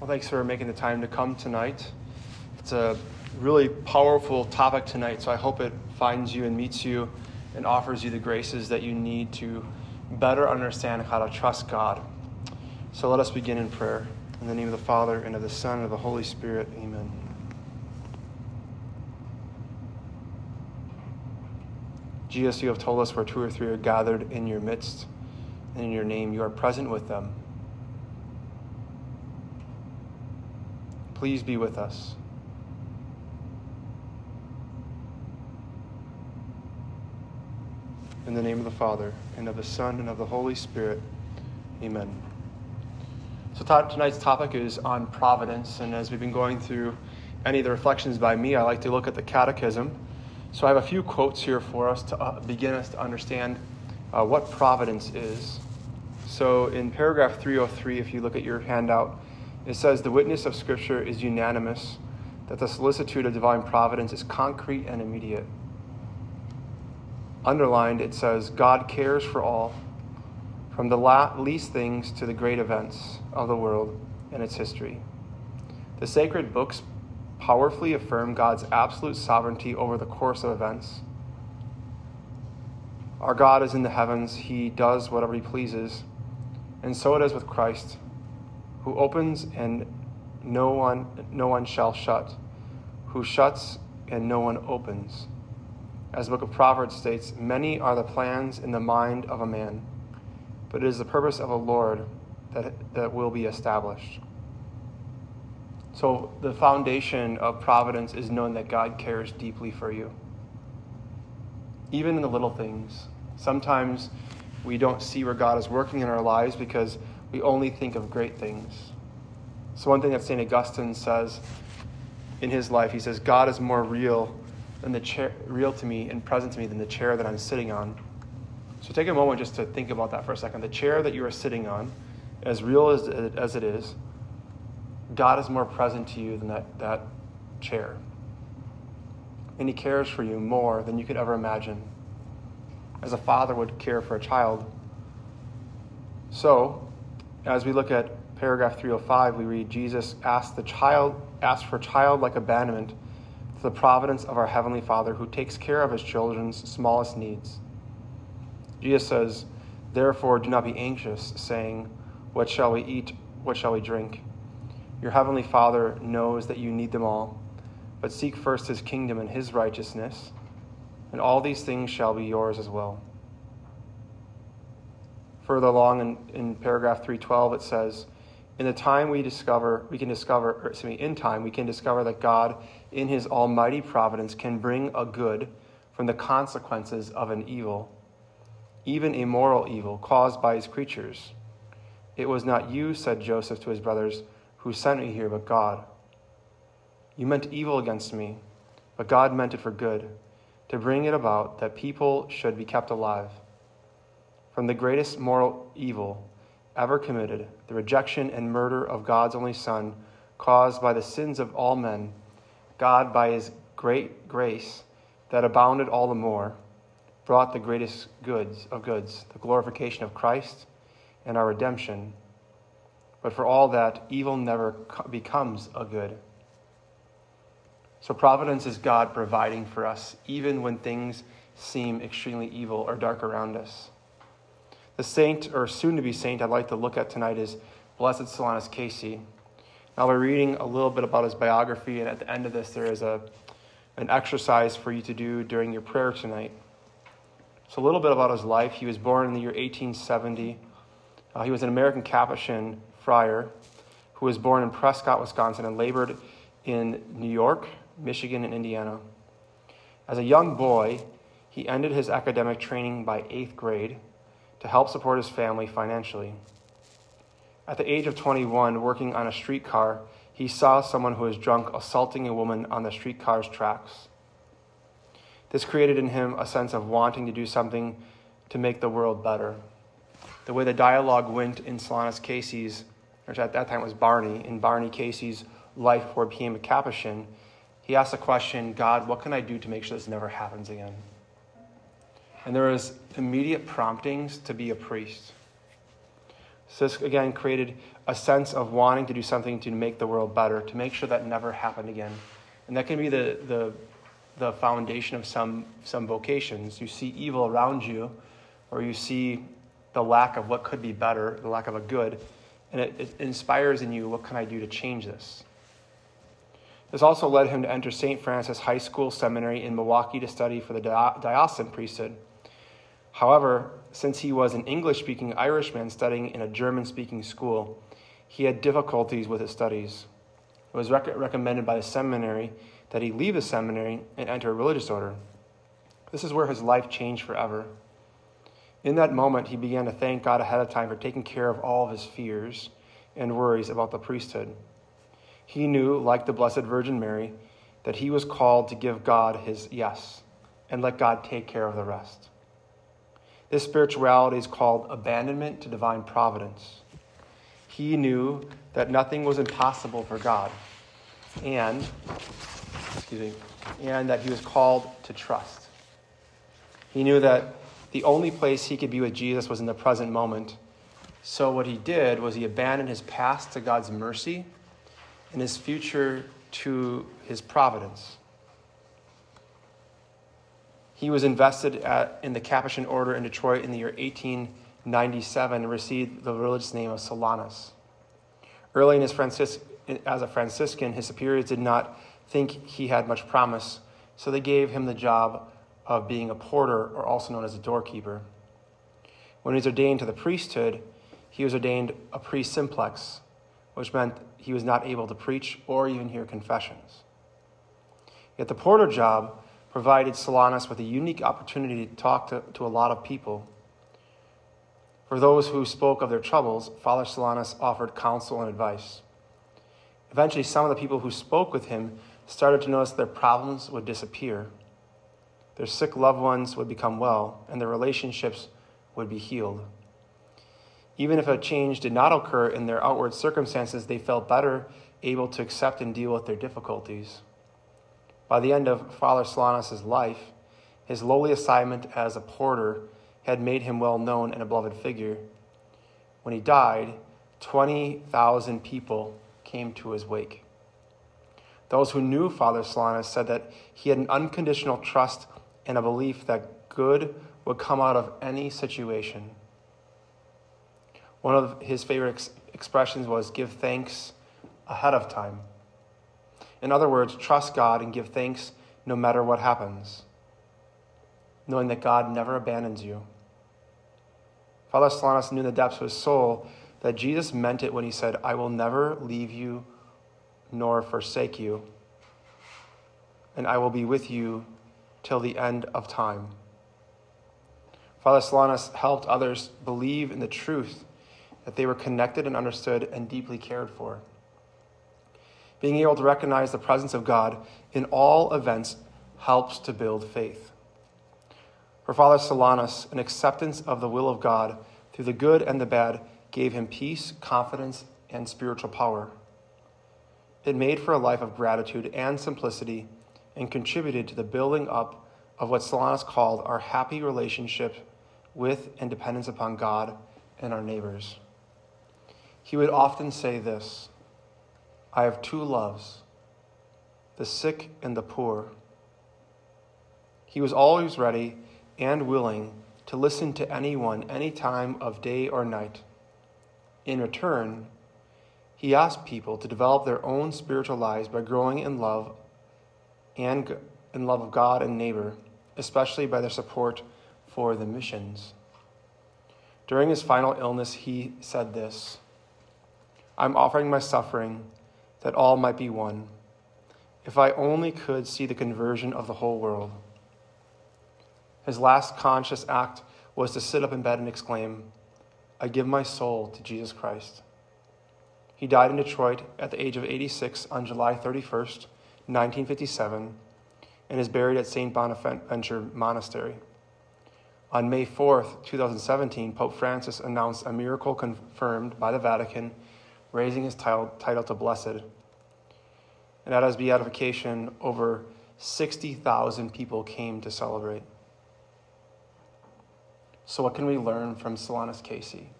Well, thanks for making the time to come tonight. It's a really powerful topic tonight, so I hope it finds you and meets you and offers you the graces that you need to better understand how to trust God. So let us begin in prayer. In the name of the Father, and of the Son, and of the Holy Spirit, amen. Jesus, you have told us where two or three are gathered in your midst and in your name, you are present with them. Please be with us. In the name of the Father, and of the Son, and of the Holy Spirit. Amen. So, tonight's topic is on providence. And as we've been going through any of the reflections by me, I like to look at the Catechism. So, I have a few quotes here for us to uh, begin us to understand uh, what providence is. So, in paragraph 303, if you look at your handout, it says the witness of Scripture is unanimous that the solicitude of divine providence is concrete and immediate underlined, it says, God cares for all, from the least things to the great events of the world and its history. The sacred books powerfully affirm God's absolute sovereignty over the course of events. Our God is in the heavens, He does whatever He pleases, and so it is with Christ, who opens and no one, no one shall shut, who shuts and no one opens as the book of Proverbs states, many are the plans in the mind of a man, but it is the purpose of a Lord that, that will be established. So, the foundation of providence is knowing that God cares deeply for you. Even in the little things. Sometimes we don't see where God is working in our lives because we only think of great things. So, one thing that St. Augustine says in his life, he says, God is more real than the chair, real to me and present to me than the chair that I'm sitting on. So take a moment just to think about that for a second. The chair that you are sitting on, as real as, as it is, God is more present to you than that, that chair. And He cares for you more than you could ever imagine, as a father would care for a child. So, as we look at paragraph 305, we read Jesus asked the child asked for childlike abandonment to the providence of our Heavenly Father who takes care of his children's smallest needs. Jesus says, Therefore, do not be anxious, saying, What shall we eat? What shall we drink? Your Heavenly Father knows that you need them all, but seek first his kingdom and his righteousness, and all these things shall be yours as well. Further along in, in paragraph 312, it says, in the time we discover, we can discover, or excuse me, in time, we can discover that God, in his almighty providence, can bring a good from the consequences of an evil, even a moral evil caused by his creatures. It was not you, said Joseph to his brothers, who sent me here, but God. You meant evil against me, but God meant it for good, to bring it about that people should be kept alive. From the greatest moral evil, ever committed, the rejection and murder of God's only Son, caused by the sins of all men, God, by his great grace that abounded all the more, brought the greatest goods of goods, the glorification of Christ and our redemption. But for all that, evil never becomes a good. So, providence is God providing for us, even when things seem extremely evil or dark around us. The saint, or soon to be saint, I'd like to look at tonight is Blessed Solanus Casey. I'll be reading a little bit about his biography, and at the end of this, there is a, an exercise for you to do during your prayer tonight. So, a little bit about his life. He was born in the year 1870. Uh, he was an American Capuchin friar who was born in Prescott, Wisconsin, and labored in New York, Michigan, and Indiana. As a young boy, he ended his academic training by eighth grade to help support his family financially. At the age of 21, working on a streetcar, he saw someone who was drunk assaulting a woman on the streetcar's tracks. This created in him a sense of wanting to do something to make the world better. The way the dialogue went in Solanus Casey's, which at that time was Barney, in Barney Casey's life before he became a Capuchin, he asked the question God, what can I do to make sure this never happens again? And there was immediate promptings to be a priest. So this again created a sense of wanting to do something to make the world better, to make sure that never happened again. And that can be the, the, the foundation of some, some vocations. You see evil around you, or you see the lack of what could be better, the lack of a good, and it, it inspires in you what can I do to change this? This also led him to enter St. Francis High School Seminary in Milwaukee to study for the diocesan priesthood. However, since he was an English speaking Irishman studying in a German speaking school, he had difficulties with his studies. It was rec- recommended by the seminary that he leave the seminary and enter a religious order. This is where his life changed forever. In that moment, he began to thank God ahead of time for taking care of all of his fears and worries about the priesthood. He knew, like the Blessed Virgin Mary, that he was called to give God his yes and let God take care of the rest. This spirituality is called abandonment to divine providence. He knew that nothing was impossible for God and excuse me, and that he was called to trust. He knew that the only place he could be with Jesus was in the present moment. So what he did was he abandoned his past to God's mercy and his future to his providence. He was invested at, in the Capuchin order in Detroit in the year 1897 and received the religious name of Solanus. Early in his Francis, as a Franciscan, his superiors did not think he had much promise, so they gave him the job of being a porter, or also known as a doorkeeper. When he was ordained to the priesthood, he was ordained a priest simplex, which meant he was not able to preach or even hear confessions. Yet the porter job provided Solanus with a unique opportunity to talk to, to a lot of people. For those who spoke of their troubles, Father Solanus offered counsel and advice. Eventually, some of the people who spoke with him started to notice their problems would disappear, their sick loved ones would become well, and their relationships would be healed. Even if a change did not occur in their outward circumstances, they felt better able to accept and deal with their difficulties. By the end of Father Solanus' life, his lowly assignment as a porter had made him well known and a beloved figure. When he died, 20,000 people came to his wake. Those who knew Father Solanus said that he had an unconditional trust and a belief that good would come out of any situation. One of his favorite ex- expressions was give thanks ahead of time. In other words, trust God and give thanks no matter what happens, knowing that God never abandons you. Father Solanus knew in the depths of his soul that Jesus meant it when he said, I will never leave you nor forsake you, and I will be with you till the end of time. Father Solanus helped others believe in the truth that they were connected and understood and deeply cared for. Being able to recognize the presence of God in all events helps to build faith. For Father Solanus, an acceptance of the will of God through the good and the bad gave him peace, confidence, and spiritual power. It made for a life of gratitude and simplicity and contributed to the building up of what Solanus called our happy relationship with and dependence upon God and our neighbors. He would often say this I have two loves the sick and the poor. He was always ready and willing to listen to anyone any time of day or night. In return, he asked people to develop their own spiritual lives by growing in love and in love of God and neighbor, especially by their support for the missions. During his final illness, he said this I'm offering my suffering that all might be one. If I only could see the conversion of the whole world. His last conscious act was to sit up in bed and exclaim, I give my soul to Jesus Christ. He died in Detroit at the age of 86 on July 31st, 1957, and is buried at St. Bonaventure Monastery. On May 4th, 2017, Pope Francis announced a miracle confirmed by the Vatican, raising his title, title to blessed. And at his beatification, over 60,000 people came to celebrate. So, what can we learn from Solanus Casey?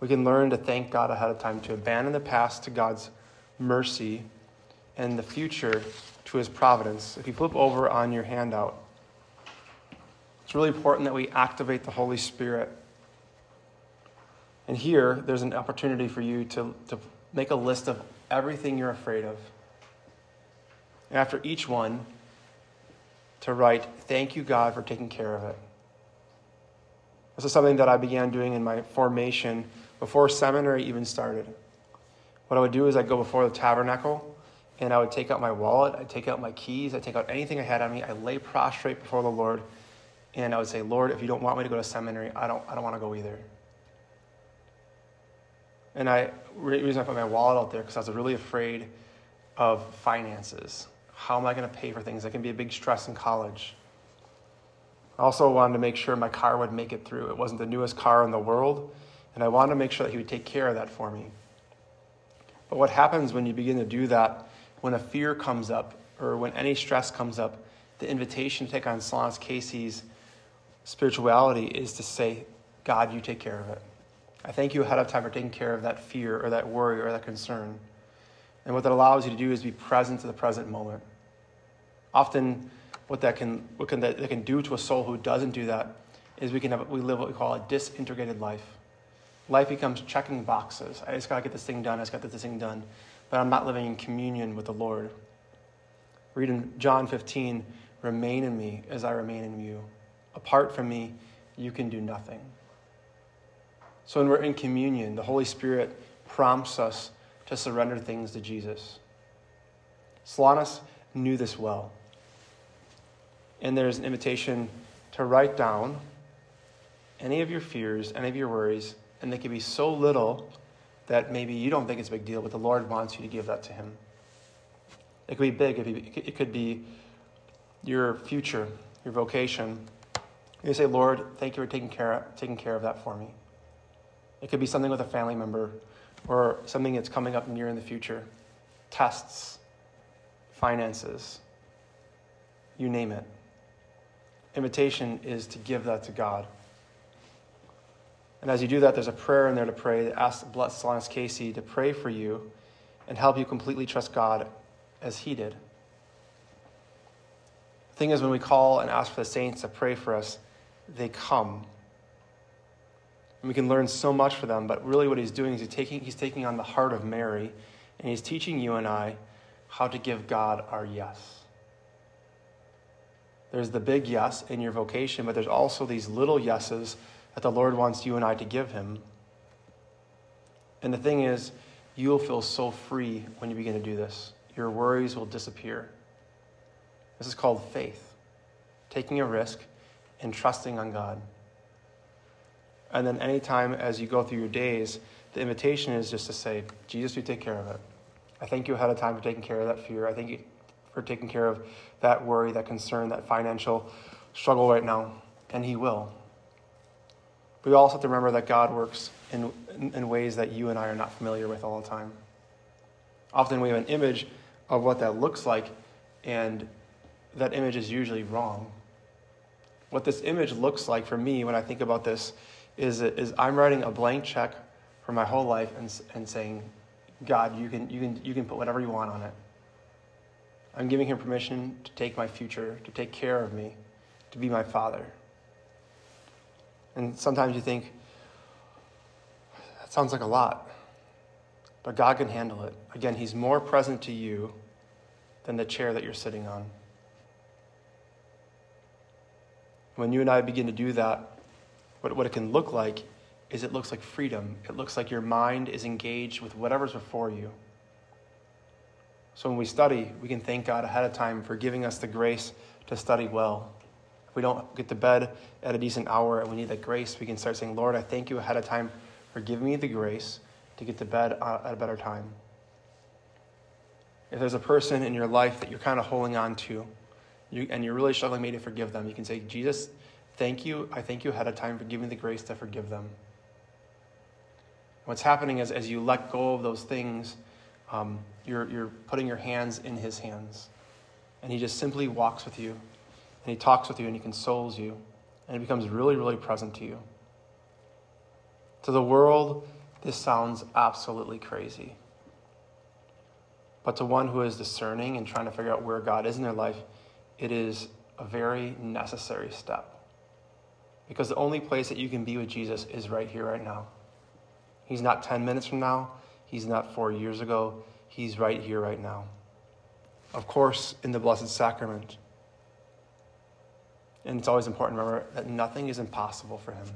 We can learn to thank God ahead of time, to abandon the past to God's mercy and the future to his providence. If you flip over on your handout, it's really important that we activate the Holy Spirit. And here, there's an opportunity for you to, to make a list of everything you're afraid of. And after each one, to write, Thank you, God, for taking care of it. This is something that I began doing in my formation before seminary even started. What I would do is I'd go before the tabernacle and I would take out my wallet, I'd take out my keys, I'd take out anything I had on me, I'd lay prostrate before the Lord, and I would say, Lord, if you don't want me to go to seminary, I don't, I don't want to go either. And I, reason I put my wallet out there because I was really afraid of finances. How am I going to pay for things? That can be a big stress in college. I also wanted to make sure my car would make it through. It wasn't the newest car in the world, and I wanted to make sure that he would take care of that for me. But what happens when you begin to do that, when a fear comes up, or when any stress comes up, the invitation to take on Solanus Casey's spirituality is to say, God, you take care of it. I thank you ahead of time for taking care of that fear or that worry or that concern. And what that allows you to do is be present to the present moment. Often, what that can, what can, that, that can do to a soul who doesn't do that is we can have, we live what we call a disintegrated life. Life becomes checking boxes. I just got to get this thing done. I just got to get this thing done. But I'm not living in communion with the Lord. Read in John 15, remain in me as I remain in you. Apart from me, you can do nothing. So when we're in communion, the Holy Spirit prompts us to surrender things to Jesus. Solanus knew this well. And there's an invitation to write down any of your fears, any of your worries, and they can be so little that maybe you don't think it's a big deal, but the Lord wants you to give that to Him. It could be big, it could be your future, your vocation. You say, Lord, thank you for taking care, of, taking care of that for me. It could be something with a family member or something that's coming up near in the future tests, finances, you name it. Invitation is to give that to God. And as you do that, there's a prayer in there to pray. That ask Blessed Solanus Casey to pray for you and help you completely trust God as he did. The thing is, when we call and ask for the saints to pray for us, they come. And we can learn so much from them, but really what he's doing is he's taking, he's taking on the heart of Mary and he's teaching you and I how to give God our yes. There's the big yes in your vocation, but there's also these little yeses that the Lord wants you and I to give him. And the thing is, you'll feel so free when you begin to do this. Your worries will disappear. This is called faith, taking a risk and trusting on God. And then anytime as you go through your days, the invitation is just to say, Jesus, you take care of it. I thank you ahead of time for taking care of that fear. I thank you for taking care of that worry, that concern, that financial struggle right now. And He will. We also have to remember that God works in, in, in ways that you and I are not familiar with all the time. Often we have an image of what that looks like, and that image is usually wrong. What this image looks like for me when I think about this is, is I'm writing a blank check for my whole life and, and saying, God, you can, you, can, you can put whatever you want on it. I'm giving him permission to take my future, to take care of me, to be my father. And sometimes you think, that sounds like a lot. But God can handle it. Again, He's more present to you than the chair that you're sitting on. When you and I begin to do that, what, what it can look like is it looks like freedom. It looks like your mind is engaged with whatever's before you. So when we study, we can thank God ahead of time for giving us the grace to study well. If we don't get to bed at a decent hour and we need that grace, we can start saying, Lord, I thank you ahead of time for giving me the grace to get to bed uh, at a better time. If there's a person in your life that you're kind of holding on to you, and you're really struggling maybe to forgive them, you can say, Jesus, thank you. I thank you ahead of time for giving the grace to forgive them. What's happening is as you let go of those things, um, you're, you're putting your hands in his hands. And he just simply walks with you, and he talks with you, and he consoles you, and he becomes really, really present to you. To the world, This sounds absolutely crazy. But to one who is discerning and trying to figure out where God is in their life, it is a very necessary step. Because the only place that you can be with Jesus is right here, right now. He's not 10 minutes from now, He's not four years ago, He's right here, right now. Of course, in the Blessed Sacrament. And it's always important to remember that nothing is impossible for Him.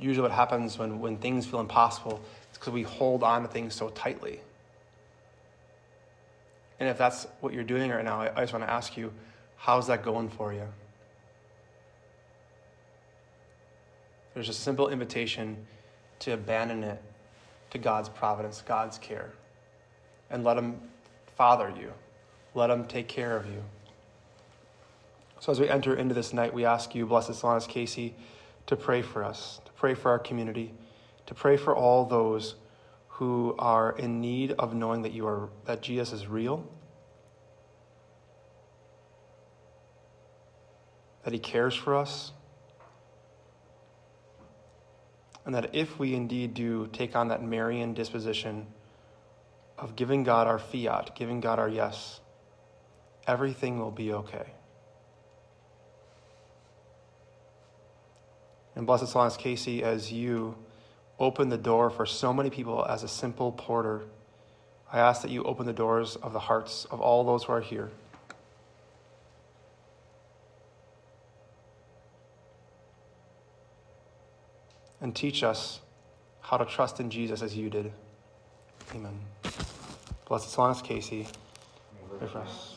Usually, what happens when, when things feel impossible is because we hold on to things so tightly. And if that's what you're doing right now, I just want to ask you, how's that going for you? There's a simple invitation to abandon it to God's providence, God's care, and let Him father you, let Him take care of you. So, as we enter into this night, we ask you, Blessed Solanus Casey, to pray for us, to pray for our community, to pray for all those who are in need of knowing that you are that Jesus is real, that He cares for us and that if we indeed do take on that Marian disposition of giving God our fiat, giving God our yes, everything will be okay. And Blessed Solanus Casey, as you open the door for so many people as a simple porter, I ask that you open the doors of the hearts of all those who are here. And teach us how to trust in Jesus as you did. Amen. Blessed Solanus Casey, pray for us.